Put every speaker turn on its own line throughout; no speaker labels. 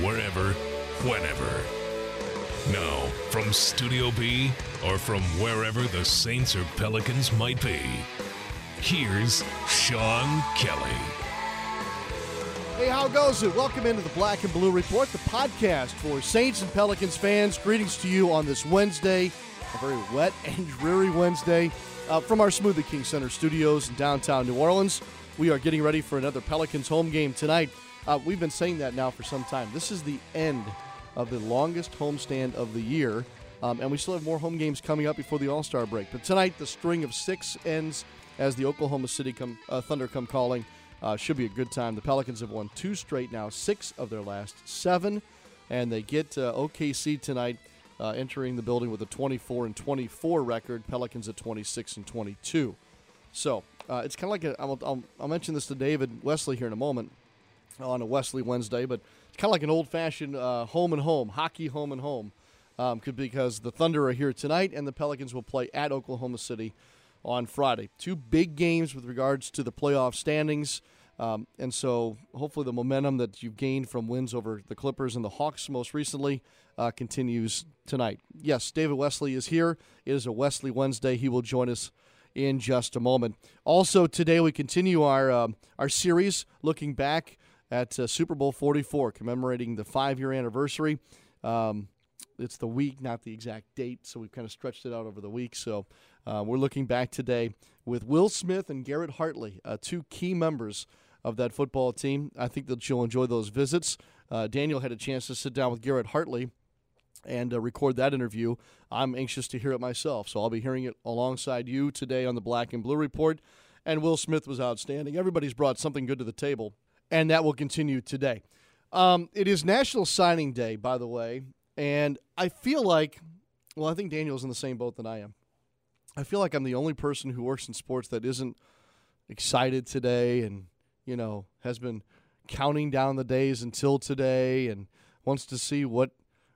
wherever, whenever. Now, from Studio B or from wherever the Saints or Pelicans might be, here's Sean Kelly.
Hey, how goes it? Welcome into the Black and Blue Report, the podcast for Saints and Pelicans fans. Greetings to you on this Wednesday, a very wet and dreary Wednesday, uh, from our Smoothie King Center studios in downtown New Orleans. We are getting ready for another Pelicans home game tonight. Uh, we've been saying that now for some time. This is the end of the longest homestand of the year, um, and we still have more home games coming up before the All Star break. But tonight, the string of six ends as the Oklahoma City come, uh, Thunder come calling. Uh, should be a good time. The Pelicans have won two straight now, six of their last seven, and they get uh, OKC tonight, uh, entering the building with a 24 and 24 record. Pelicans at 26 and 22. So uh, it's kind of like a, I'll, I'll, I'll mention this to David Wesley here in a moment on a Wesley Wednesday, but it's kind of like an old-fashioned uh, home and home hockey, home and home, um, because the Thunder are here tonight, and the Pelicans will play at Oklahoma City on Friday. Two big games with regards to the playoff standings. Um, and so hopefully the momentum that you've gained from wins over the Clippers and the Hawks most recently uh, continues tonight. Yes, David Wesley is here. It is a Wesley Wednesday. He will join us in just a moment. Also today we continue our uh, our series looking back at uh, Super Bowl 44, commemorating the five year anniversary. Um, it's the week, not the exact date, so we've kind of stretched it out over the week. So uh, we're looking back today with Will Smith and Garrett Hartley, uh, two key members of that football team. I think that you'll enjoy those visits. Uh, Daniel had a chance to sit down with Garrett Hartley and uh, record that interview. I'm anxious to hear it myself, so I'll be hearing it alongside you today on the Black and Blue Report. And Will Smith was outstanding. Everybody's brought something good to the table, and that will continue today. Um, it is National Signing Day, by the way, and I feel like, well, I think Daniel's in the same boat that I am. I feel like I'm the only person who works in sports that isn't excited today and, you know, has been counting down the days until today and wants to see what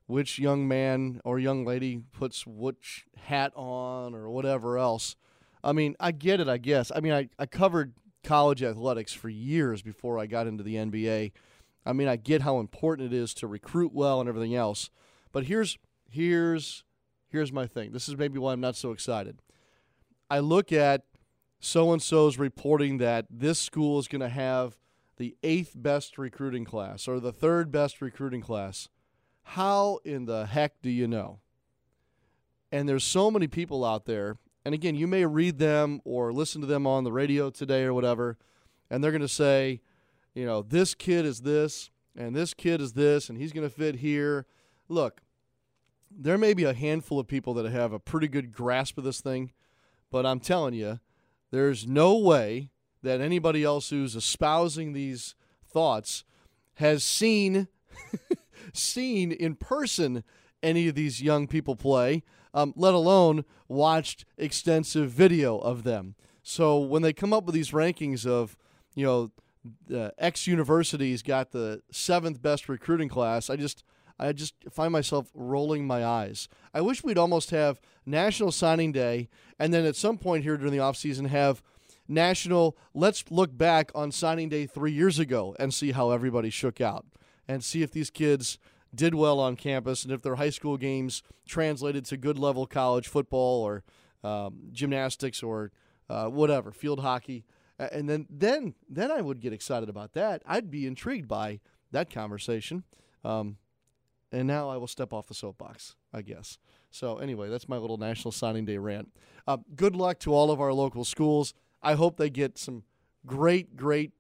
which young man or young lady puts which hat on or whatever else. I mean, I get it, I guess. I mean, I, I covered college athletics for years before I got into the NBA. I mean, I get how important it is to recruit well and everything else. But here's here's here's my thing. This is maybe why I'm not so excited. I look at so and so's reporting that this school is going to have the eighth best recruiting class or the third best recruiting class. How in the heck do you know? And there's so many people out there, and again, you may read them or listen to them on the radio today or whatever, and they're going to say, you know, this kid is this, and this kid is this, and he's going to fit here. Look, there may be a handful of people that have a pretty good grasp of this thing, but I'm telling you, there's no way that anybody else who's espousing these thoughts has seen seen in person any of these young people play, um, let alone watched extensive video of them. So when they come up with these rankings of, you know, the X universities got the seventh best recruiting class, I just I just find myself rolling my eyes. I wish we'd almost have National Signing Day and then at some point here during the offseason have national. Let's look back on signing day three years ago and see how everybody shook out, and see if these kids did well on campus and if their high school games translated to good level college football or um, gymnastics or uh, whatever field hockey. And then, then, then I would get excited about that. I'd be intrigued by that conversation. Um, and now I will step off the soapbox, I guess. So anyway, that's my little National Signing Day rant. Uh, good luck to all of our local schools. I hope they get some great, great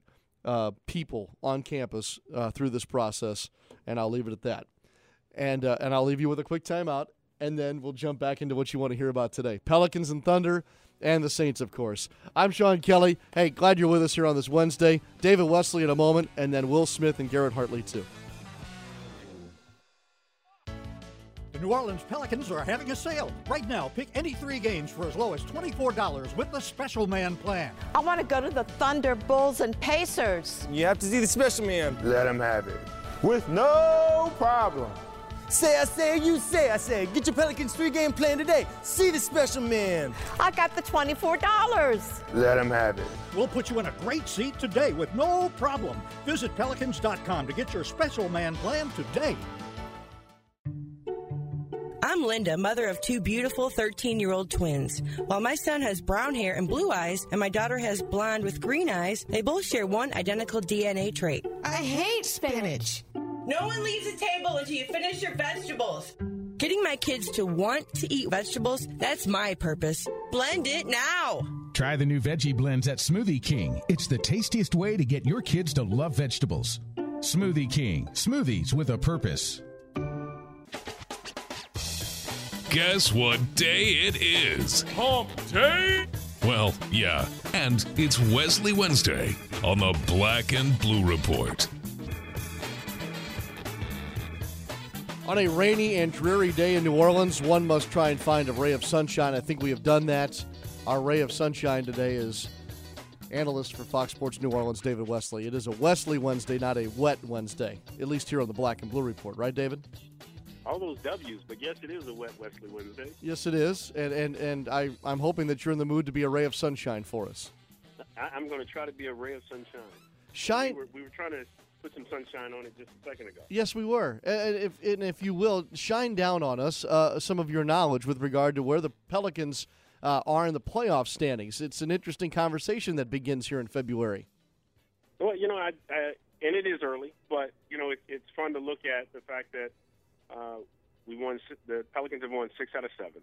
uh, people on campus uh, through this process, and I'll leave it at that. And uh, and I'll leave you with a quick timeout, and then we'll jump back into what you want to hear about today: Pelicans and Thunder, and the Saints, of course. I'm Sean Kelly. Hey, glad you're with us here on this Wednesday. David Wesley in a moment, and then Will Smith and Garrett Hartley too.
The New Orleans Pelicans are having a sale. Right now, pick any three games for as low as $24 with the Special Man plan.
I want to go to the Thunder, Bulls, and Pacers.
You have to see the Special Man. Let him have it. With no problem. Say, I say, you say, I say. Get your Pelicans three game plan today. See the Special Man.
I got the $24.
Let him have it.
We'll put you in a great seat today with no problem. Visit pelicans.com to get your Special Man plan today.
I'm Linda, mother of two beautiful 13 year old twins. While my son has brown hair and blue eyes, and my daughter has blonde with green eyes, they both share one identical DNA trait.
I hate spinach.
No one leaves the table until you finish your vegetables. Getting my kids to want to eat vegetables, that's my purpose. Blend it now.
Try the new veggie blends at Smoothie King. It's the tastiest way to get your kids to love vegetables. Smoothie King, smoothies with a purpose.
Guess what day it is?
Hump day?
Well, yeah, and it's Wesley Wednesday on the Black and Blue Report.
On a rainy and dreary day in New Orleans, one must try and find a ray of sunshine. I think we have done that. Our ray of sunshine today is analyst for Fox Sports New Orleans, David Wesley. It is a Wesley Wednesday, not a wet Wednesday, at least here on the Black and Blue Report, right, David?
All those W's, but yes, it is a wet Wesley Wednesday.
Yes, it is, and and and I I'm hoping that you're in the mood to be a ray of sunshine for us.
I, am going to try to be a ray of sunshine.
Shine.
We were, we were, trying to put some sunshine on it just a second ago.
Yes, we were, and if and if you will shine down on us uh, some of your knowledge with regard to where the Pelicans uh, are in the playoff standings. It's an interesting conversation that begins here in February.
Well, you know, I, I and it is early, but you know, it, it's fun to look at the fact that uh, we won. The Pelicans have won six out of seven,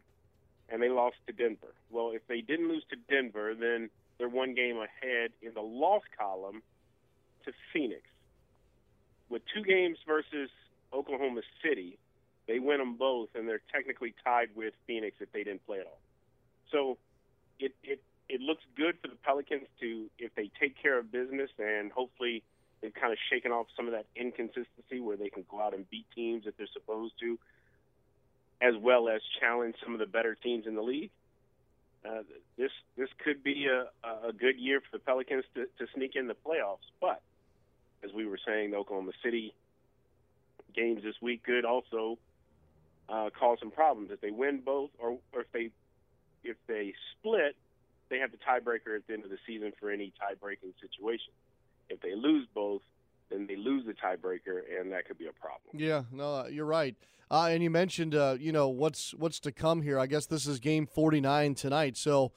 and they lost to Denver. Well, if they didn't lose to Denver, then they're one game ahead in the loss column to Phoenix. With two games versus Oklahoma City, they win them both, and they're technically tied with Phoenix if they didn't play at all. So it it it looks good for the Pelicans to if they take care of business and hopefully they've kind of shaken off some of that inconsistency where they can go out and beat teams if they're supposed to, as well as challenge some of the better teams in the league. Uh, this this could be a, a good year for the Pelicans to, to sneak in the playoffs. But as we were saying, the Oklahoma City games this week could also uh, cause some problems if they win both, or, or if they if they split, they have the tiebreaker at the end of the season for any tie-breaking situation. If they lose both, then they lose the tiebreaker, and that could be a problem.
Yeah, no, you're right. Uh, and you mentioned, uh, you know, what's what's to come here. I guess this is game 49 tonight. So,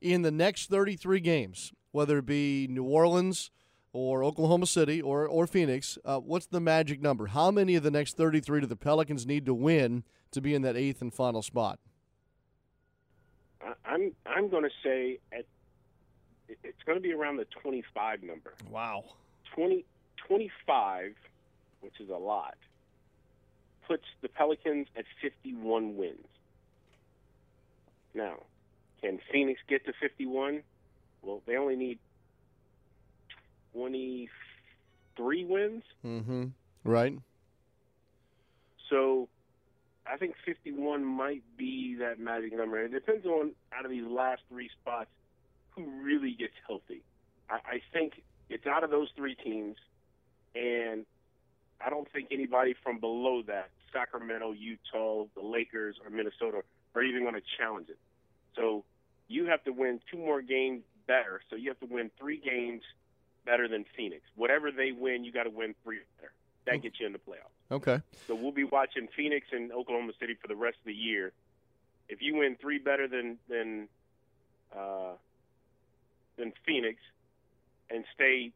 in the next 33 games, whether it be New Orleans or Oklahoma City or or Phoenix, uh, what's the magic number? How many of the next 33 do the Pelicans need to win to be in that eighth and final spot?
I'm I'm going to say at it's going to be around the 25 number.
Wow.
20, 25, which is a lot, puts the Pelicans at 51 wins. Now, can Phoenix get to 51? Well, they only need 23 wins.
Mm-hmm. Right.
So I think 51 might be that magic number. It depends on out of these last three spots who really gets healthy. I, I think it's out of those three teams, and I don't think anybody from below that, Sacramento, Utah, the Lakers, or Minnesota, are even going to challenge it. So you have to win two more games better. So you have to win three games better than Phoenix. Whatever they win, you got to win three better. That gets you in the playoffs.
Okay.
So we'll be watching Phoenix and Oklahoma City for the rest of the year. If you win three better than than uh, than Phoenix and stay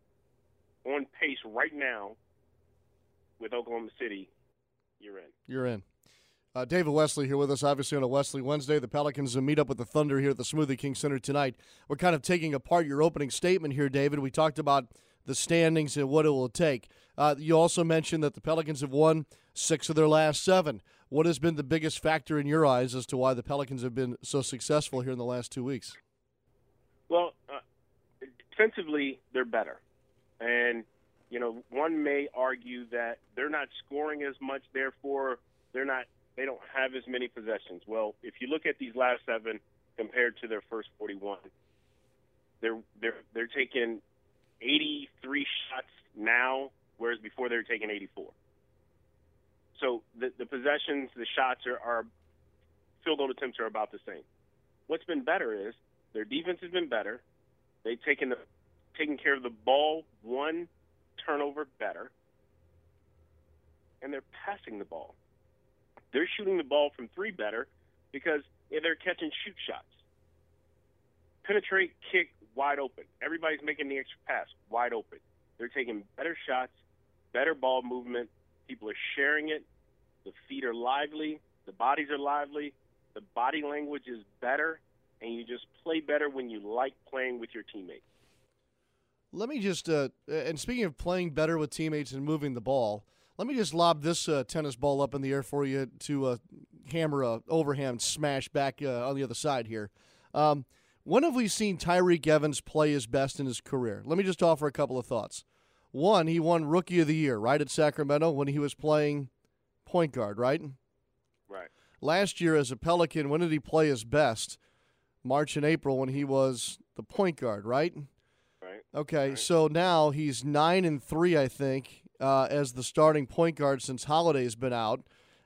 on pace right now with Oklahoma City, you're in.
You're in. Uh, David Wesley here with us, obviously on a Wesley Wednesday. The Pelicans will meet up with the Thunder here at the Smoothie King Center tonight. We're kind of taking apart your opening statement here, David. We talked about the standings and what it will take. Uh, you also mentioned that the Pelicans have won six of their last seven. What has been the biggest factor in your eyes as to why the Pelicans have been so successful here in the last two weeks?
Well, defensively, they're better. And, you know, one may argue that they're not scoring as much, therefore, they're not they don't have as many possessions. Well, if you look at these last seven compared to their first 41, they're they're they're taking 83 shots now, whereas before they were taking 84. So the the possessions, the shots are, are field goal attempts are about the same. What's been better is their defense has been better. They've taken the taken care of the ball one turnover better, and they're passing the ball. They're shooting the ball from three better because they're catching shoot shots. Penetrate, kick, wide open. Everybody's making the extra pass, wide open. They're taking better shots, better ball movement. People are sharing it. The feet are lively. The bodies are lively. The body language is better. And you just play better when you like playing with your teammates.
Let me just, uh, and speaking of playing better with teammates and moving the ball, let me just lob this uh, tennis ball up in the air for you to uh, hammer a overhand smash back uh, on the other side here. Um, when have we seen Tyreke Evans play his best in his career? Let me just offer a couple of thoughts. One, he won Rookie of the Year, right, at Sacramento when he was playing point guard, right?
Right.
Last year as a Pelican, when did he play his best? March and April when he was the point guard, right?
Right.
Okay,
right.
so now he's nine and three, I think, uh, as the starting point guard since Holiday's been out,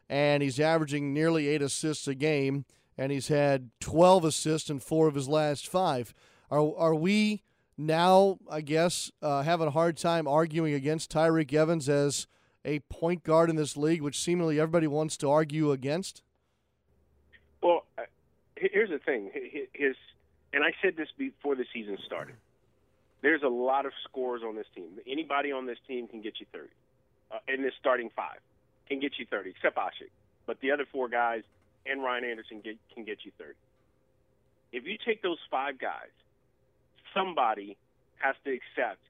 and he's averaging nearly eight assists a game, and he's had 12 assists in four of his last five. Are are we now, I guess, uh, having a hard time arguing against Tyreke Evans as a point guard in this league, which seemingly everybody wants to argue against?
Well, here's the thing. His, and I said this before the season started. There's a lot of scores on this team. Anybody on this team can get you 30. Uh, in this starting five can get you 30, except Asik. But the other four guys and Ryan Anderson get, can get you 30. If you take those five guys, somebody has to accept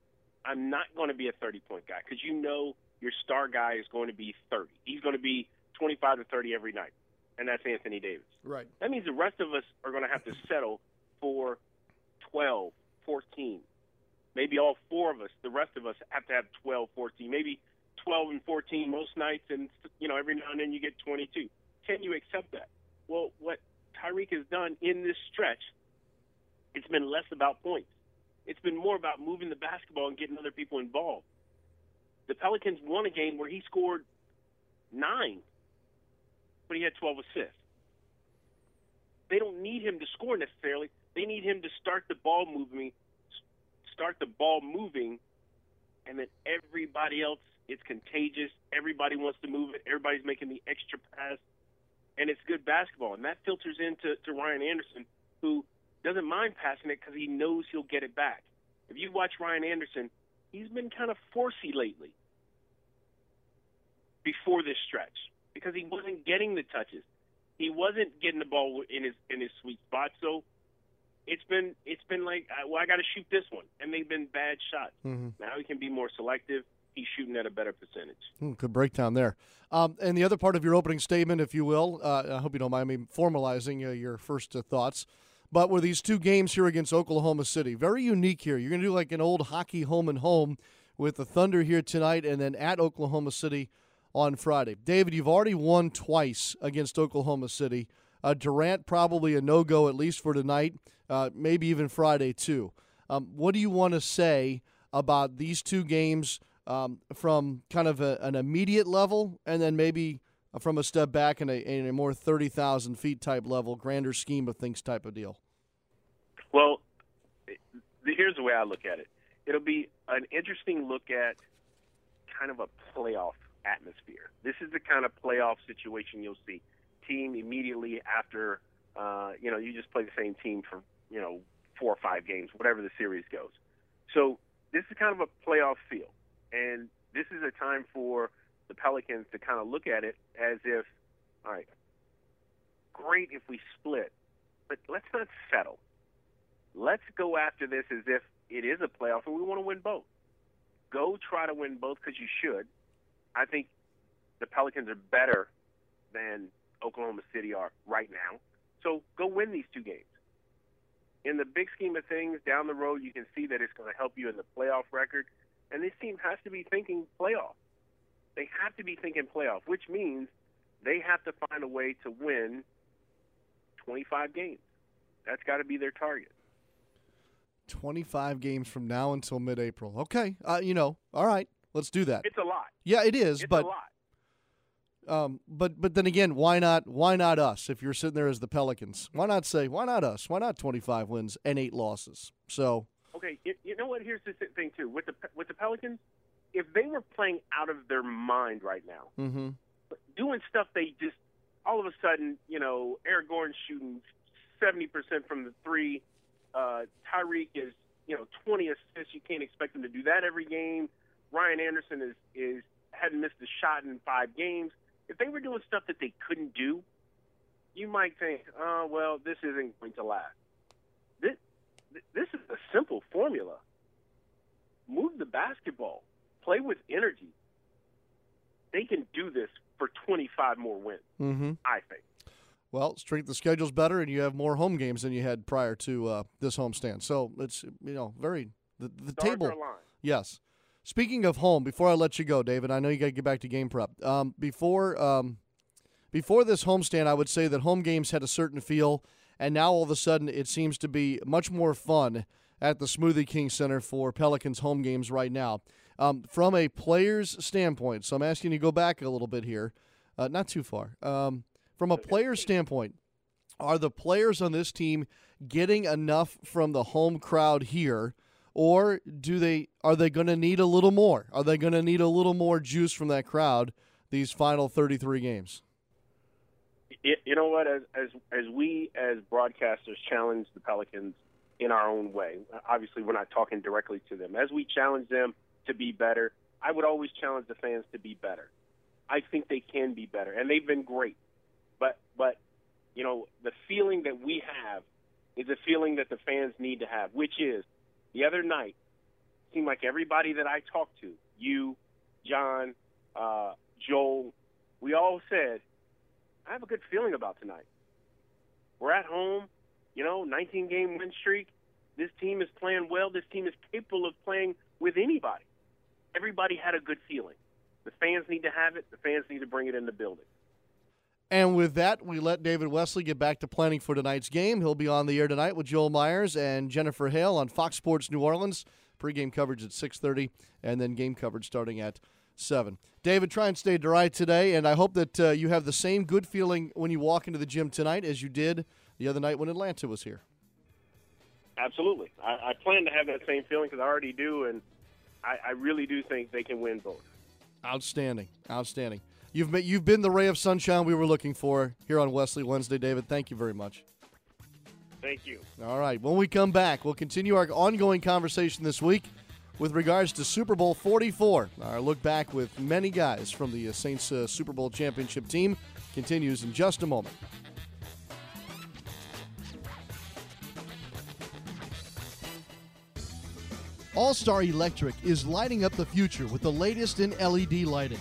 I'm not going to be a 30 point guy because you know your star guy is going to be 30. He's going to be 25 to 30 every night, and that's Anthony Davis.
Right.
That means the rest of us are going to have to settle for 12, 14. Maybe all four of us, the rest of us, have to have 12, 14, maybe 12 and 14 most nights, and you know every now and then you get 22. Can you accept that? Well, what Tyreke has done in this stretch, it's been less about points. It's been more about moving the basketball and getting other people involved. The Pelicans won a game where he scored nine, but he had 12 assists. They don't need him to score necessarily. They need him to start the ball moving, start the ball moving, and then everybody else, it's contagious. Everybody wants to move it. Everybody's making the extra pass, and it's good basketball. And that filters into to Ryan Anderson, who doesn't mind passing it because he knows he'll get it back. If you watch Ryan Anderson, he's been kind of forcey lately before this stretch because he wasn't getting the touches. He wasn't getting the ball in his in his sweet spot. So it's been it's been like, well, I got to shoot this one, and they've been bad shots.
Mm-hmm.
Now he can be more selective. He's shooting at a better percentage.
Mm, good breakdown there. Um, and the other part of your opening statement, if you will, uh, I hope you don't mind me formalizing uh, your first uh, thoughts. But were these two games here against Oklahoma City very unique here? You're going to do like an old hockey home and home with the Thunder here tonight, and then at Oklahoma City on Friday. David, you've already won twice against Oklahoma City. Uh, Durant probably a no go at least for tonight, uh, maybe even Friday too. Um, what do you want to say about these two games um, from kind of a, an immediate level, and then maybe from a step back in a, a more thirty thousand feet type level, grander scheme of things type of deal?
Well, here's the way I look at it. It'll be an interesting look at kind of a playoff atmosphere. This is the kind of playoff situation you'll see. Team immediately after, uh, you know, you just play the same team for, you know, four or five games, whatever the series goes. So this is kind of a playoff feel. And this is a time for the Pelicans to kind of look at it as if, all right, great if we split, but let's not settle. Let's go after this as if it is a playoff and we want to win both. Go try to win both because you should. I think the Pelicans are better than Oklahoma City are right now. So go win these two games. In the big scheme of things, down the road, you can see that it's going to help you in the playoff record. And this team has to be thinking playoff. They have to be thinking playoff, which means they have to find a way to win 25 games. That's got to be their target.
25 games from now until mid-April. Okay, uh, you know, all right, let's do that.
It's a lot.
Yeah, it is,
it's
but
a lot.
Um, but but then again, why not? Why not us? If you're sitting there as the Pelicans, why not say why not us? Why not 25 wins and eight losses? So
okay, you, you know what? Here's the thing too with the with the Pelicans, if they were playing out of their mind right now,
mm-hmm.
doing stuff they just all of a sudden, you know, Eric Gordon shooting 70% from the three, uh, Tyreke is you know 20 assists. You can't expect him to do that every game. Ryan Anderson is is hadn't missed a shot in five games if they were doing stuff that they couldn't do, you might think, oh, well, this isn't going to last. This, this is a simple formula. Move the basketball, play with energy. They can do this for 25 more wins,
mm-hmm.
I think.
Well, strength of schedule's better, and you have more home games than you had prior to uh, this homestand. So it's you know very the, the table. Yes, Speaking of home, before I let you go, David, I know you got to get back to game prep. Um, before um, before this homestand, I would say that home games had a certain feel, and now all of a sudden it seems to be much more fun at the Smoothie King Center for Pelicans home games right now. Um, from a player's standpoint, so I'm asking you to go back a little bit here, uh, not too far. Um, from a player's standpoint, are the players on this team getting enough from the home crowd here? Or do they are they going to need a little more? Are they going to need a little more juice from that crowd these final 33 games?
You know what? As as as we as broadcasters challenge the Pelicans in our own way. Obviously, we're not talking directly to them. As we challenge them to be better, I would always challenge the fans to be better. I think they can be better, and they've been great. But but you know the feeling that we have is a feeling that the fans need to have, which is the other night, seemed like everybody that I talked to, you, John, uh, Joel, we all said, I have a good feeling about tonight. We're at home, you know, 19 game win streak. This team is playing well. This team is capable of playing with anybody. Everybody had a good feeling. The fans need to have it. The fans need to bring it in the building.
And with that, we let David Wesley get back to planning for tonight's game. He'll be on the air tonight with Joel Myers and Jennifer Hale on Fox Sports New Orleans. Pre-game coverage at 6:30, and then game coverage starting at seven. David, try and stay dry today, and I hope that uh, you have the same good feeling when you walk into the gym tonight as you did the other night when Atlanta was here.
Absolutely, I, I plan to have that same feeling because I already do, and I, I really do think they can win both.
Outstanding, outstanding. You've been, you've been the ray of sunshine we were looking for here on Wesley Wednesday, David. Thank you very much.
Thank you.
All right. When we come back, we'll continue our ongoing conversation this week with regards to Super Bowl 44. Our look back with many guys from the Saints uh, Super Bowl championship team continues in just a moment. All Star Electric is lighting up the future with the latest in LED lighting.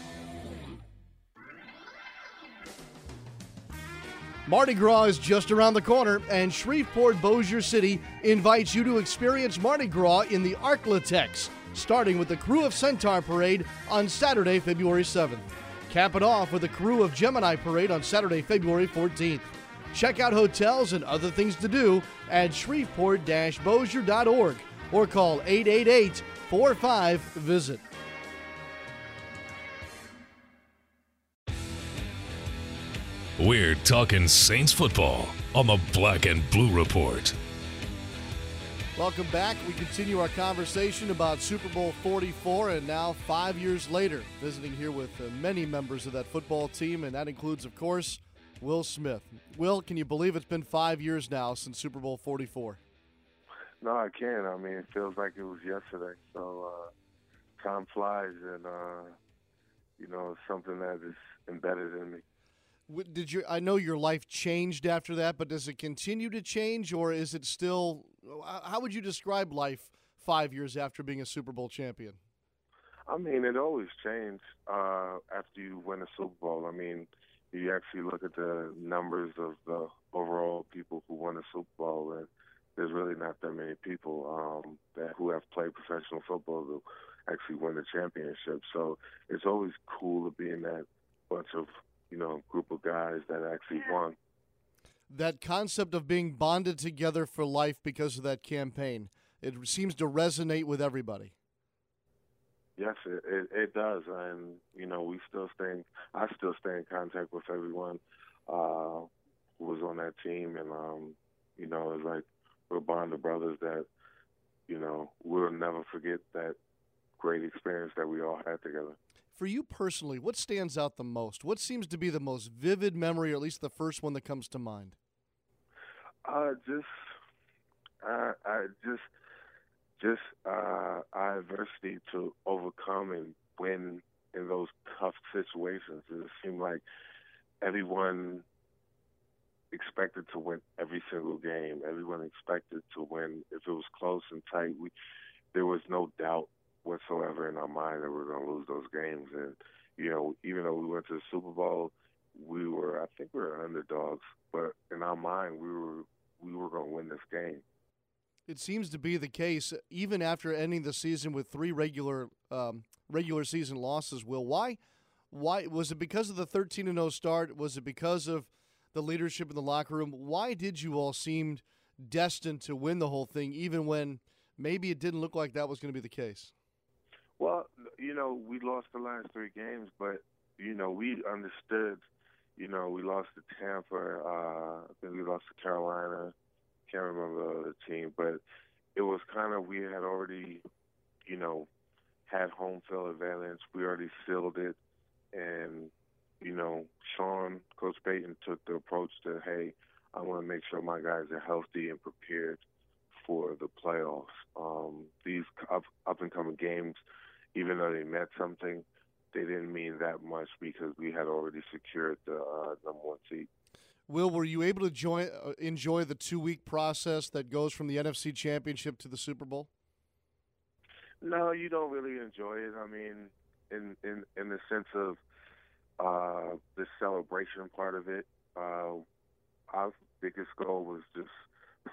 Mardi Gras is just around the corner, and Shreveport Bossier City invites you to experience Mardi Gras in the Arklatex, starting with the Krewe of Centaur Parade on Saturday, February 7th. Cap it off with the Krewe of Gemini Parade on Saturday, February 14th. Check out hotels and other things to do at shreveport-bossier.org or call 888-45-VISIT.
We're talking Saints football on the Black and Blue Report.
Welcome back. We continue our conversation about Super Bowl 44, and now five years later, visiting here with uh, many members of that football team, and that includes, of course, Will Smith. Will, can you believe it's been five years now since Super Bowl 44?
No, I can. I mean, it feels like it was yesterday. So uh, time flies, and uh, you know, it's something that is embedded in me.
Did you? I know your life changed after that, but does it continue to change, or is it still? How would you describe life five years after being a Super Bowl champion?
I mean, it always changed uh, after you win a Super Bowl. I mean, you actually look at the numbers of the overall people who won a Super Bowl, and there's really not that many people um, that who have played professional football who actually win the championship. So it's always cool to be in that bunch of you know group of guys that actually won.
That concept of being bonded together for life because of that campaign, it seems to resonate with everybody.
Yes, it, it, it does, and you know we still stay. In, I still stay in contact with everyone uh, who was on that team, and um, you know it's like we're a bond of brothers that you know we'll never forget that great experience that we all had together.
For you personally, what stands out the most? What seems to be the most vivid memory, or at least the first one that comes to mind?
Uh, just, uh, I just, just uh, adversity to overcome and win in those tough situations. It seemed like everyone expected to win every single game. Everyone expected to win if it was close and tight. We there was no doubt whatsoever in our mind that we were going to lose those games. And you know, even though we went to the Super Bowl, we were I think we were underdogs, but in our mind we were we were going to win this game.
It seems to be the case, even after ending the season with three regular um, regular season losses. Will why? Why was it because of the thirteen and zero start? Was it because of the leadership in the locker room? Why did you all seem destined to win the whole thing, even when maybe it didn't look like that was going to be the case?
Well, you know, we lost the last three games, but you know, we understood. You know, we lost to Tampa. Uh, I think we lost to Carolina. Can't remember the other team, but it was kind of we had already, you know, had home field advantage. We already sealed it, and you know, Sean, Coach Payton took the approach to, hey, I want to make sure my guys are healthy and prepared for the playoffs. Um, these up, up and coming games, even though they meant something, they didn't mean that much because we had already secured the uh, number one seed.
Will, were you able to join, uh, enjoy the two week process that goes from the NFC Championship to the Super Bowl?
No, you don't really enjoy it. I mean, in in in the sense of uh, the celebration part of it. Uh, our biggest goal was just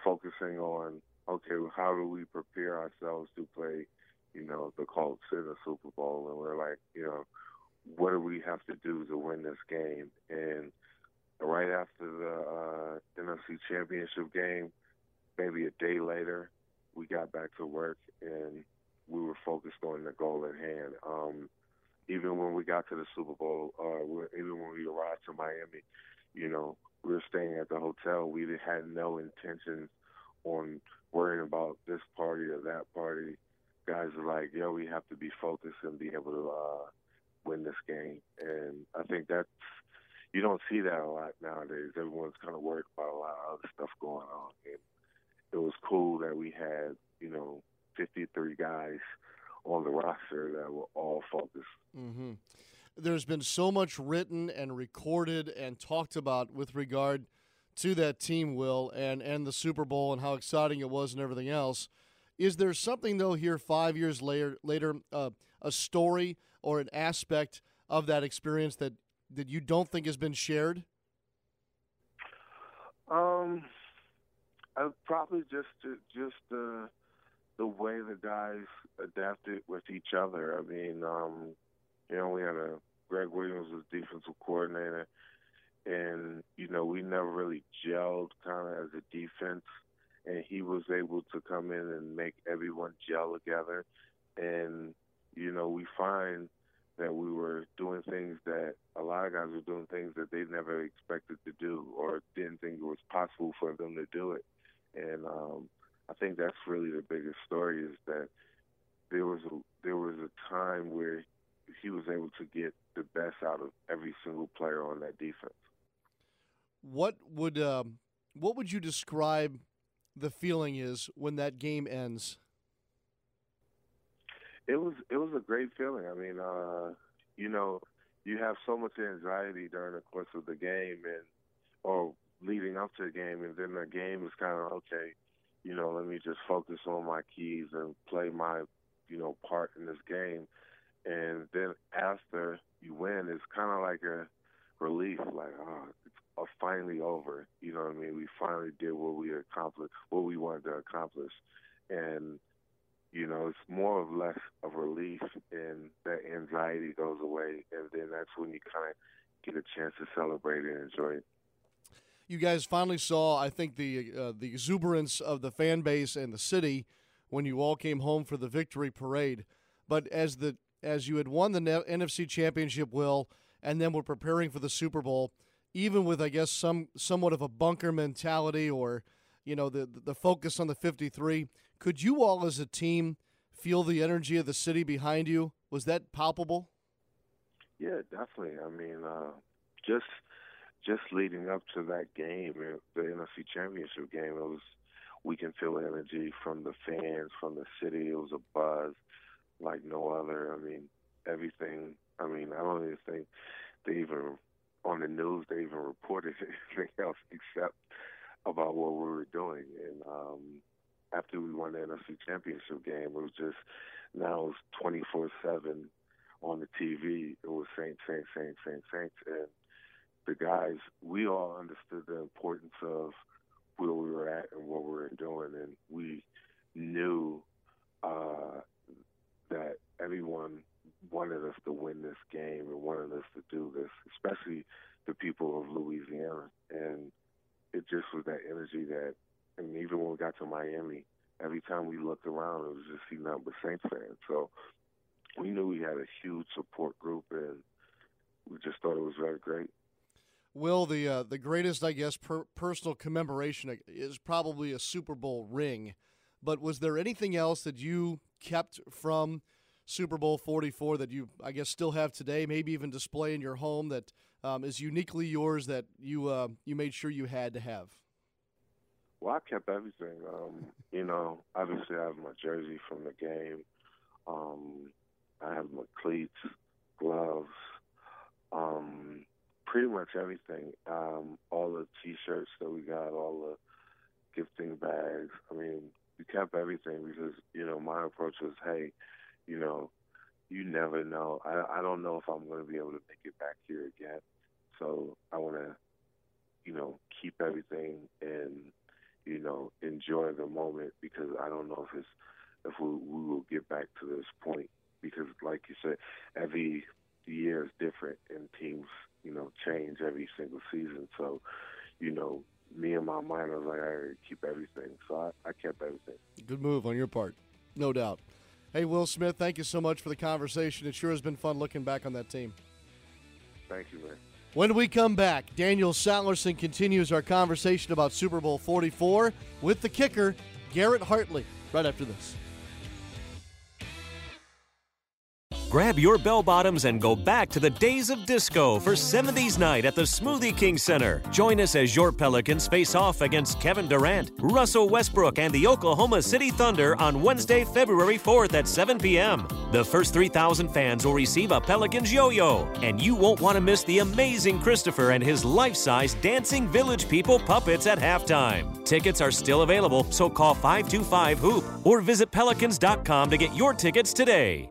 focusing on okay, how do we prepare ourselves to play, you know, the Colts in the Super Bowl, and we're like, you know, what do we have to do to win this game? And right after the uh, NFC Championship game, maybe a day later, we got back to work and we were focused on the goal at hand. Um, even when we got to the Super Bowl, uh, even when we arrived to Miami, you know, we were staying at the hotel. We had no intentions on worrying about this party or that party. Guys are like, yo, we have to be focused and be able to uh, win this game. And I think that's you don't see that a lot nowadays. Everyone's kind of worried about a lot of other stuff going on. And it was cool that we had, you know, 53 guys on the roster that were all focused.
Mm-hmm. There's been so much written and recorded and talked about with regard to that team, Will, and, and the Super Bowl and how exciting it was and everything else. Is there something, though, here five years later, later uh, a story or an aspect of that experience that, that you don't think has been shared?
Um, I probably just just the the way the guys adapted with each other. I mean, um, you know, we had a Gregg Williams was defensive coordinator, and you know we never really gelled kind of as a defense, and he was able to come in and make everyone gel together, and you know we find that we were doing things that a lot of guys were doing things that they never expected to do or didn't think it was possible for them to do it, and um, I think that's really the biggest story is that there was a there was a time where he was able to get the best out of every single player on that defense.
What would um, what would you describe the feeling is when that game ends?
It was it was a great feeling. I mean, uh, you know, you have so much anxiety during the course of the game and or leading up to the game, and then the game is kind of okay. You know, let me just focus on my keys and play my you know part in this game and then after you win, it's kind of like a relief, like oh, it's finally over. You know what I mean? We finally did what we accomplished, what we wanted to accomplish, and you know, it's more or less of relief, and that anxiety goes away, and then that's when you kind of get a chance to celebrate and enjoy it.
You guys finally saw, I think, the uh, the exuberance of the fan base and the city when you all came home for the victory parade. But as the as you had won the NFC Championship, Will, and then were preparing for the Super Bowl, even with I guess some somewhat of a bunker mentality or you know the the focus on the 53. Could you all as a team feel the energy of the city behind you? Was that palpable?
Yeah, definitely. I mean, uh, just just leading up to that game, the NFC Championship game, it was we can feel energy from the fans, from the city. It was a buzz like no other. I mean, everything. I mean, I don't even think they even on the news they even reported anything else except about what we were doing. And um, after we won the NFC Championship game, it was just now it's twenty four seven on the TV. It was Saints, Saints, Saints, Saints, Saints, and the guys. We all understood the importance of where we were at and what we were doing, and we knew uh, that everyone wanted us to win this game and wanted us to do this, especially the people of Louisiana. And it just was that energy that, and even when we got to Miami, every time we looked around, it was just see nothing but Saints fans. So we knew we had a huge support group, and we just thought it was very great.
Will the uh, the greatest, I guess, per- personal commemoration is probably a Super Bowl ring. But was there anything else that you kept from Super Bowl 44 that you, I guess, still have today, maybe even display in your home that um, is uniquely yours that you uh, you made sure you had to have?
Well, I kept everything. Um, you know, obviously I have my jersey from the game. Um, I have my cleats, gloves, um, pretty much everything. Um, all the T-shirts that we got, all the gifting bags. I mean, we kept everything because you know my approach was, hey, you know, you never know. I I don't know if I'm going to be able to make it back here again, so I want to, you know, keep everything and you know enjoy the moment because I don't know if it's if we, we will get back to this point because like you said, every year is different and teams you know change every single season. So you know me and my mind, I was like, I keep everything. So I, I kept everything.
Good move on your part, no doubt. Hey, Will Smith, thank you so much for the conversation. It sure has been fun looking back on that team.
Thank you, man.
When we come back, Daniel Sallerson continues our conversation about Super Bowl 44 with the kicker, Garrett Hartley, right after this.
Grab your bell bottoms and go back to the days of disco for 70s night at the Smoothie King Center. Join us as your Pelicans face off against Kevin Durant, Russell Westbrook, and the Oklahoma City Thunder on Wednesday, February 4th at 7 p.m. The first 3,000 fans will receive a Pelicans yo yo, and you won't want to miss the amazing Christopher and his life size Dancing Village People puppets at halftime. Tickets are still available, so call 525 Hoop or visit pelicans.com to get your tickets today.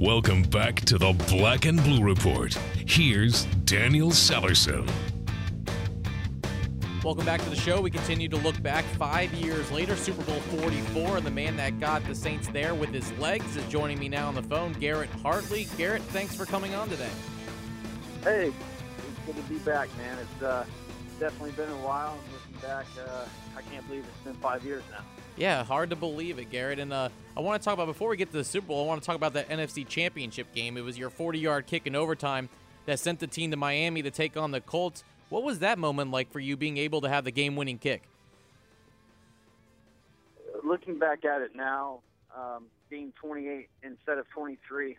Welcome back to the Black and Blue Report. Here's Daniel Sallerson.
Welcome back to the show. We continue to look back five years later, Super Bowl 44, and the man that got the Saints there with his legs is joining me now on the phone, Garrett Hartley. Garrett, thanks for coming on today.
Hey, it's good to be back, man. It's uh, definitely been a while. Looking back, uh, I can't believe it's been five years now.
Yeah, hard to believe it, Garrett. And uh, I want to talk about before we get to the Super Bowl. I want to talk about that NFC Championship game. It was your 40-yard kick in overtime that sent the team to Miami to take on the Colts. What was that moment like for you, being able to have the game-winning kick?
Looking back at it now, um, being 28 instead of 23,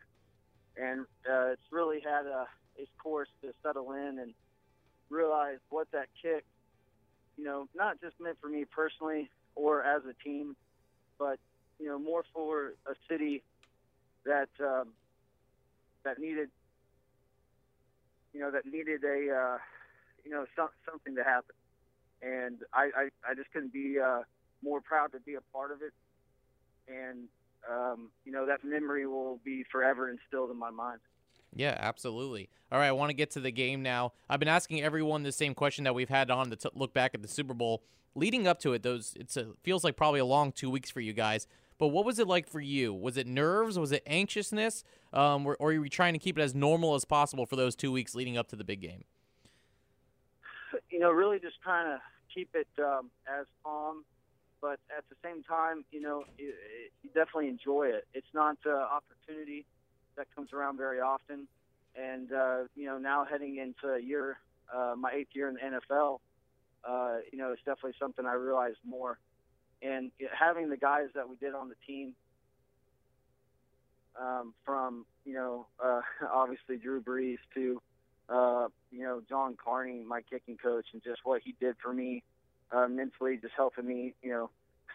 and uh, it's really had a, its course to settle in and realize what that kick, you know, not just meant for me personally, or as a team, but you know more for a city that um, that needed you know that needed a uh, you know some, something to happen, and I, I, I just couldn't be uh, more proud to be a part of it, and um, you know that memory will be forever instilled in my mind.
Yeah, absolutely. All right, I want to get to the game now. I've been asking everyone the same question that we've had on to look back at the Super Bowl leading up to it, those it feels like probably a long two weeks for you guys. But what was it like for you? Was it nerves? Was it anxiousness? Um, or, or were you trying to keep it as normal as possible for those two weeks leading up to the big game?
You know, really just trying to keep it um, as calm, but at the same time, you know, you, you definitely enjoy it. It's not an opportunity that comes around very often, and uh, you know, now heading into a year, uh, my eighth year in the NFL, uh, you know, it's definitely something I realized more. And having the guys that we did on the team, um, from you know, uh, obviously Drew Brees to uh, you know John Carney, my kicking coach, and just what he did for me uh, mentally, just helping me, you know,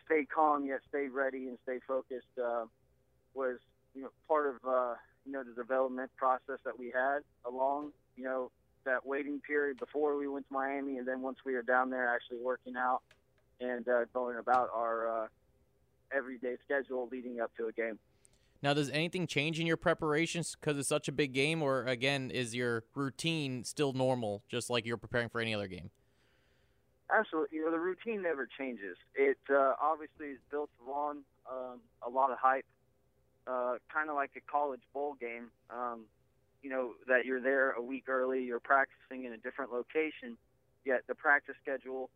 stay calm yet stay ready and stay focused, uh, was you know part of uh, you know the development process that we had along you know that waiting period before we went to Miami, and then once we were down there, actually working out and uh, going about our uh, everyday schedule leading up to a game.
Now, does anything change in your preparations because it's such a big game, or again, is your routine still normal, just like you're preparing for any other game?
Absolutely, you know the routine never changes. It uh, obviously is built on um, a lot of hype, uh, kind of like a college bowl game. Um, you know that you're there a week early, you're practicing in a different location, yet the practice schedule,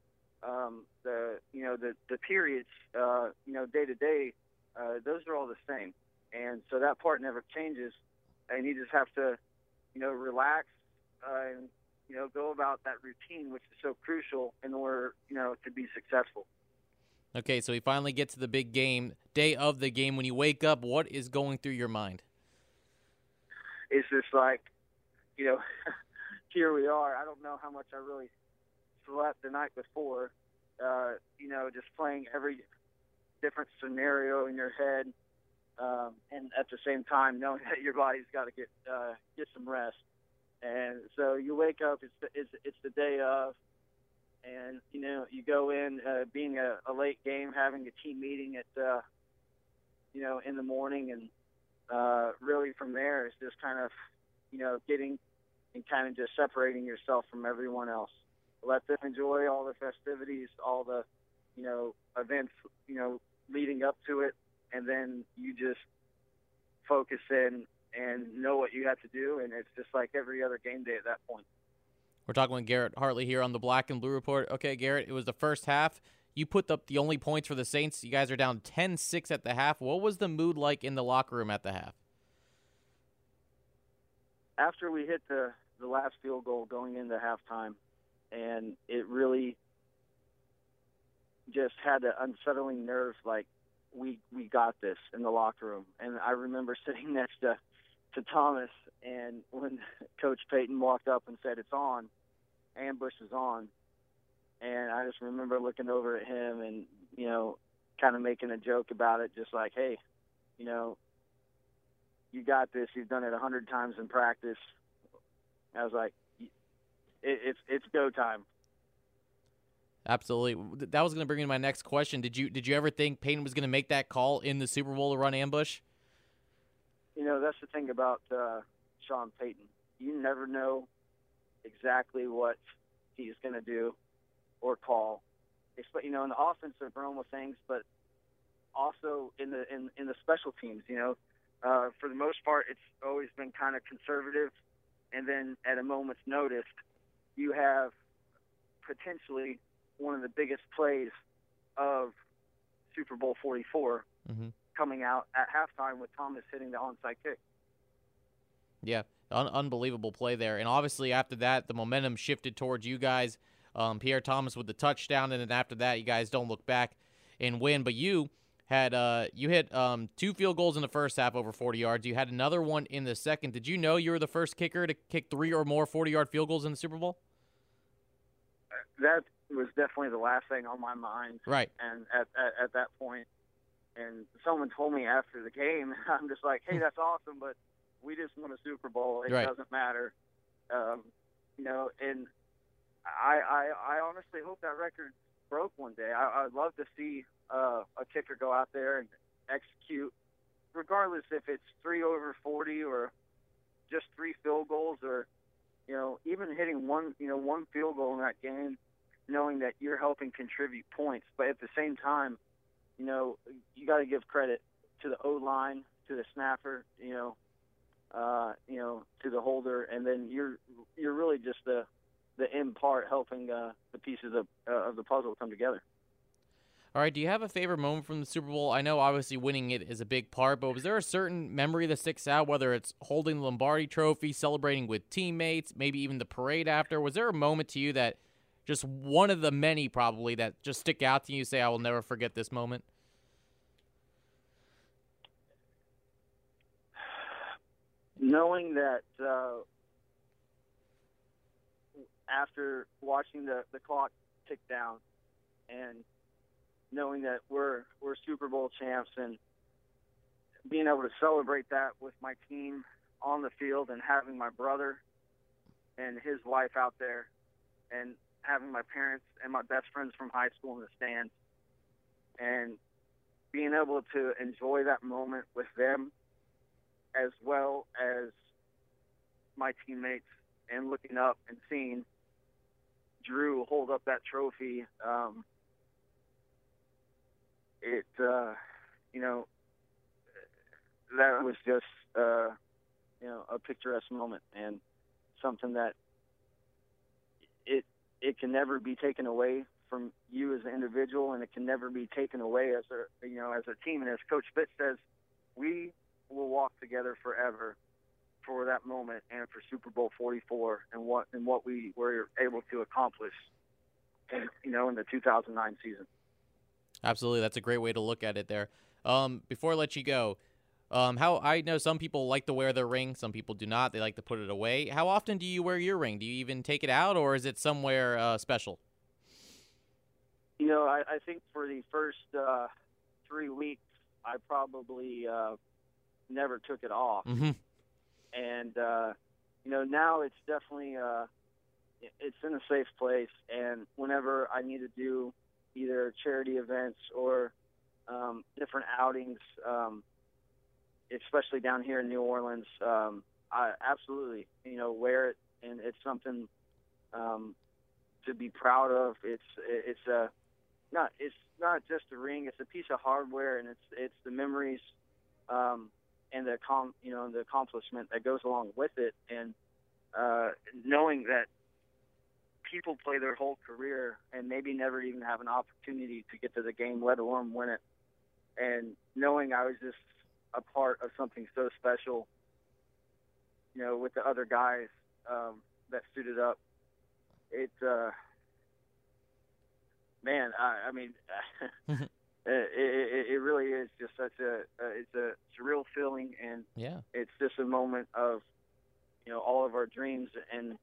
um, the you know the the periods, uh, you know day to day, uh, those are all the same, and so that part never changes, and you just have to, you know, relax uh, and you know go about that routine, which is so crucial in order you know to be successful.
Okay, so we finally get to the big game, day of the game. When you wake up, what is going through your mind?
it's just like, you know, here we are. I don't know how much I really slept the night before. Uh, you know, just playing every different scenario in your head, um, and at the same time knowing that your body's got to get uh, get some rest. And so you wake up. It's the, it's it's the day of, and you know you go in uh, being a, a late game, having a team meeting at uh, you know in the morning, and uh, really from there is just kind of, you know, getting and kind of just separating yourself from everyone else. Let them enjoy all the festivities, all the, you know, events, you know, leading up to it, and then you just focus in and know what you have to do, and it's just like every other game day at that point.
We're talking with Garrett Hartley here on the Black and Blue Report. Okay, Garrett, it was the first half. You put up the only points for the Saints. You guys are down 10-6 at the half. What was the mood like in the locker room at the half?
After we hit the the last field goal going into halftime, and it really just had the unsettling nerves like we we got this in the locker room. And I remember sitting next to to Thomas, and when Coach Payton walked up and said it's on, ambush is on, and I just remember looking over at him and, you know, kind of making a joke about it, just like, hey, you know, you got this. You've done it a hundred times in practice. I was like, it, it's it's go time.
Absolutely. That was going to bring me to my next question. Did you did you ever think Payton was going to make that call in the Super Bowl to run ambush?
You know, that's the thing about uh, Sean Payton. You never know exactly what he's going to do or call. You know, in the offensive realm of things, but also in the in in the special teams. You know, uh, for the most part, it's always been kind of conservative, and then at a moment's notice, you have potentially one of the biggest plays of Super Bowl 44
mm-hmm.
coming out at halftime with Thomas hitting the onside kick.
Yeah, un- unbelievable play there. And obviously, after that, the momentum shifted towards you guys. Um, Pierre Thomas with the touchdown, and then after that, you guys don't look back and win. But you had uh, you hit um, two field goals in the first half over 40 yards. You had another one in the second. Did you know you were the first kicker to kick three or more 40 yard field goals in the Super Bowl?
That was definitely the last thing on my mind.
Right.
And at, at, at that point, and someone told me after the game, I'm just like, hey, that's awesome, but we just won a Super Bowl. It
right.
doesn't matter. Um, you know, and I, I, I honestly hope that record broke one day. I, I'd love to see uh, a kicker go out there and execute, regardless if it's three over 40 or just three field goals or, you know, even hitting one, you know, one field goal in that game knowing that you're helping contribute points. But at the same time, you know, you got to give credit to the O line, to the snapper, you know, uh, you know, to the holder, and then you're you're really just the the end part helping uh, the pieces of uh, of the puzzle come together.
All right. Do you have a favorite moment from the Super Bowl? I know obviously winning it is a big part, but was there a certain memory that sticks out? Whether it's holding the Lombardi Trophy, celebrating with teammates, maybe even the parade after. Was there a moment to you that just one of the many probably that just stick out to you say I will never forget this moment?
Knowing that uh, after watching the, the clock tick down and knowing that we're we're Super Bowl champs and being able to celebrate that with my team on the field and having my brother and his wife out there and having my parents and my best friends from high school in the stands and being able to enjoy that moment with them as well as my teammates and looking up and seeing Drew hold up that trophy um, it uh, you know that was just uh, you know a picturesque moment and something that it it can never be taken away from you as an individual, and it can never be taken away as a you know as a team. And as Coach Fitz says, we will walk together forever for that moment and for Super Bowl 44 and what and what we were able to accomplish, in, you know, in the 2009 season.
Absolutely, that's a great way to look at it. There. Um, before I let you go, um, how I know some people like to wear their ring, some people do not. They like to put it away. How often do you wear your ring? Do you even take it out, or is it somewhere uh, special?
You know, I, I think for the first uh, three weeks, I probably uh, never took it off,
mm-hmm.
and uh, you know now it's definitely uh, it's in a safe place. And whenever I need to do either charity events or um, different outings. Um, especially down here in New Orleans, um, I absolutely, you know, wear it, and it's something um, to be proud of. It's it's a not it's not just a ring; it's a piece of hardware, and it's it's the memories um, and the com you know and the accomplishment that goes along with it, and uh, knowing that people play their whole career and maybe never even have an opportunity to get to the game, let alone win it, and knowing I was just a part of something so special, you know, with the other guys um, that suited up. It, uh, man, I, I mean, it, it, it really is just such a, uh, it's a surreal feeling, and
yeah,
it's just a moment of, you know, all of our dreams and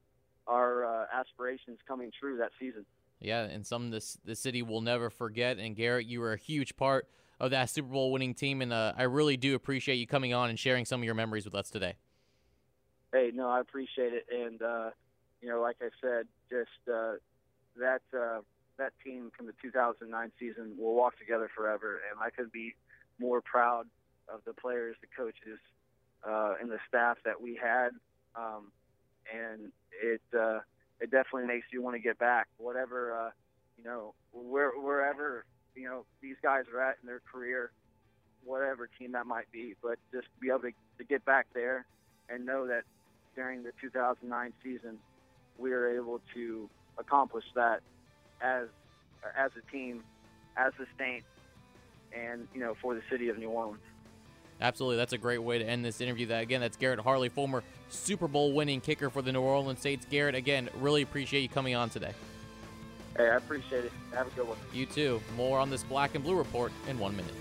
our uh, aspirations coming true that season.
Yeah, and some this the city will never forget. And Garrett, you were a huge part of that Super Bowl winning team, and uh, I really do appreciate you coming on and sharing some of your memories with us today.
Hey, no, I appreciate it, and uh, you know, like I said, just uh, that uh, that team from the 2009 season will walk together forever, and I could be more proud of the players, the coaches, uh, and the staff that we had. Um, and it uh, it definitely makes you want to get back, whatever uh, you know, where, wherever you know these guys are at in their career, whatever team that might be. But just be able to, to get back there and know that during the 2009 season, we were able to accomplish that as as a team, as the Saints, and you know for the city of New Orleans.
Absolutely, that's a great way to end this interview. That again, that's Garrett Hartley, former Super Bowl winning kicker for the New Orleans Saints. Garrett, again, really appreciate you coming on today.
Hey, I appreciate it. Have a good one.
You too. More on this Black and Blue report in one minute.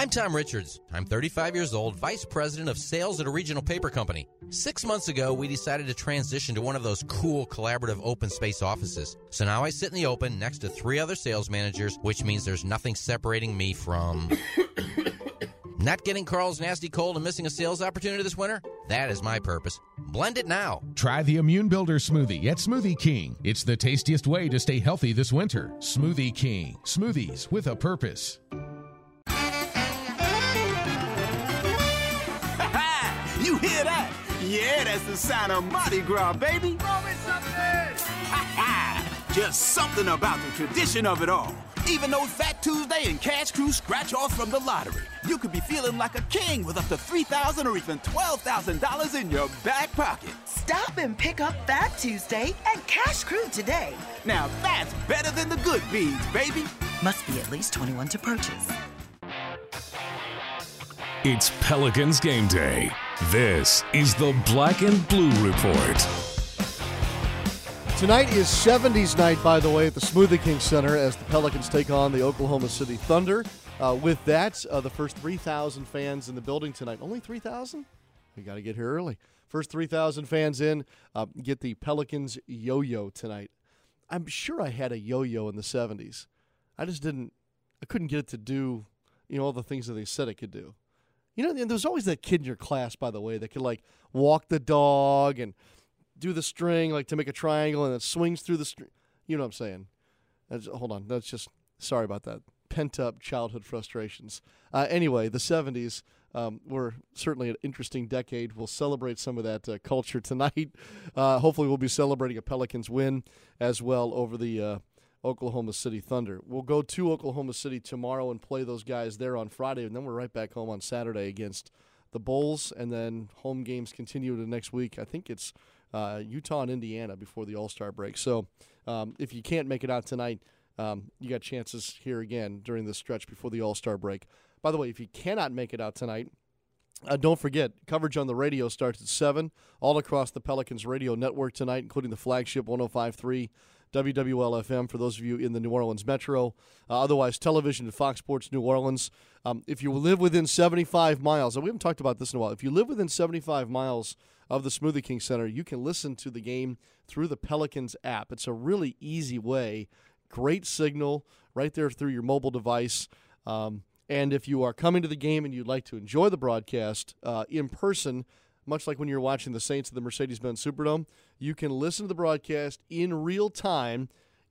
I'm Tom Richards. I'm 35 years old, Vice President of Sales at a regional paper company. Six months ago, we decided to transition to one of those cool collaborative open space offices. So now I sit in the open next to three other sales managers, which means there's nothing separating me from. Not getting Carl's nasty cold and missing a sales opportunity this winter? That is my purpose. Blend it now.
Try the Immune Builder smoothie at Smoothie King. It's the tastiest way to stay healthy this winter. Smoothie King. Smoothies with a purpose.
You hear that? Yeah, that's the sound of Mardi Gras, baby. Just something about the tradition of it all. Even those Fat Tuesday and Cash Krewe scratch offs from the lottery. You could be feeling like a king with up to $3,000 or even $12,000 in your back pocket.
Stop and pick up Fat Tuesday and Cash Krewe today.
Now that's better than the good beans, baby.
Must be at least 21 to purchase.
It's Pelicans game day. This is the Black and Blue Report.
Tonight is 70s night, by the way, at the Smoothie King Center as the Pelicans take on the Oklahoma City Thunder. Uh, with that, uh, the first 3,000 fans in the building tonight. Only 3,000? We got to get here early. First 3,000 fans in, uh, get the Pelicans yo yo tonight. I'm sure I had a yo yo in the 70s. I just didn't, I couldn't get it to do, you know, all the things that they said it could do. You know, there's always that kid in your class, by the way, that could like walk the dog and do the string like to make a triangle and it swings through the string. You know what I'm saying? That's, hold on, that's just sorry about that. Pent up childhood frustrations. Uh, anyway, the 70s um, were certainly an interesting decade. We'll celebrate some of that uh, culture tonight. Uh, hopefully, we'll be celebrating a Pelicans win as well over the uh, Oklahoma City Thunder. We'll go to Oklahoma City tomorrow and play those guys there on Friday, and then we're right back home on Saturday against the Bulls, and then home games continue to next week. I think it's uh, Utah and Indiana before the All Star break. So um, if you can't make it out tonight, um, you got chances here again during the stretch before the All Star break. By the way, if you cannot make it out tonight, uh, don't forget, coverage on the radio starts at 7 all across the Pelicans radio network tonight, including the flagship 1053 WWLFM for those of you in the New Orleans metro. Uh, otherwise, television to Fox Sports New Orleans. Um, if you live within 75 miles, and we haven't talked about this in a while, if you live within 75 miles of the Smoothie King Center, you can listen to the game through the Pelicans app. It's a really easy way, great signal right there through your mobile device. Um, and if you are coming to the game and you'd like to enjoy the broadcast uh, in person, much like when you're watching the Saints at the Mercedes Benz Superdome, you can listen to the broadcast in real time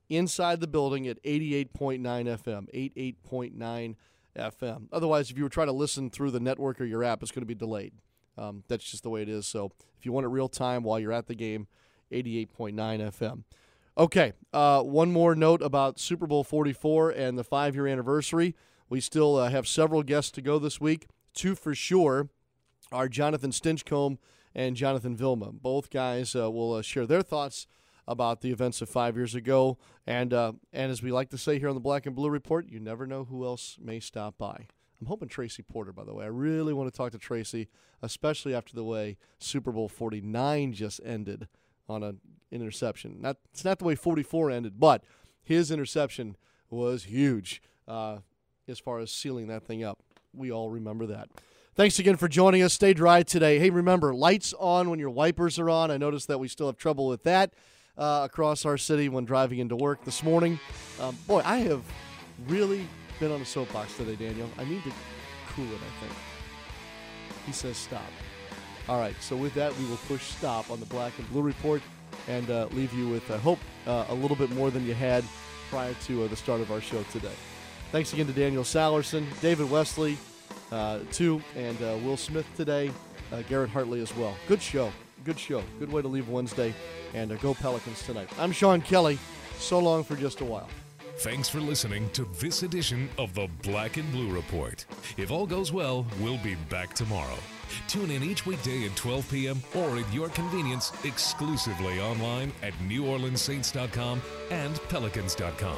inside the building at 88.9 FM. 88.9 FM. Otherwise, if you were trying to listen through the network or your app, it's going to be delayed. Um, that's just the way it is. So if you want it real time while you're at the game, 88.9 FM. Okay, uh, one more note about Super Bowl 44 and the five year anniversary. We still uh, have several guests to go this week. Two for sure are Jonathan Stinchcomb and Jonathan Vilma. Both guys uh, will uh, share their thoughts about the events of five years ago. And, uh, and as we like to say here on the Black and Blue Report, you never know who else may stop by. I'm hoping Tracy Porter, by the way. I really want to talk to Tracy, especially after the way Super Bowl 49 just ended on an interception. Not it's not the way 44 ended, but his interception was huge uh, as far as sealing that thing up. We all remember that. Thanks again for joining us. Stay dry today. Hey, remember, lights on when your wipers are on. I noticed that we still have trouble with that uh, across our city when driving into work this morning. Um, boy, I have really been on a soapbox today, Daniel. I need to cool it, I think. He says stop. All right, so with that, we will push stop on the Black and Blue Report and uh, leave you with, I hope, uh, a little bit more than you had prior to uh, the start of our show today. Thanks again to Daniel Sallerson, David Wesley, uh, too, and uh, Will Smith today, uh, Garrett Hartley as well. Good show. Good show. Good way to leave Wednesday, and uh, go Pelicans tonight. I'm Sean Kelly. So long for just a while.
Thanks for listening to this edition of the Black and Blue Report. If all goes well, we'll be back tomorrow. Tune in each weekday at 12 p.m. or at your convenience exclusively online at NewOrleansSaints.com and Pelicans.com.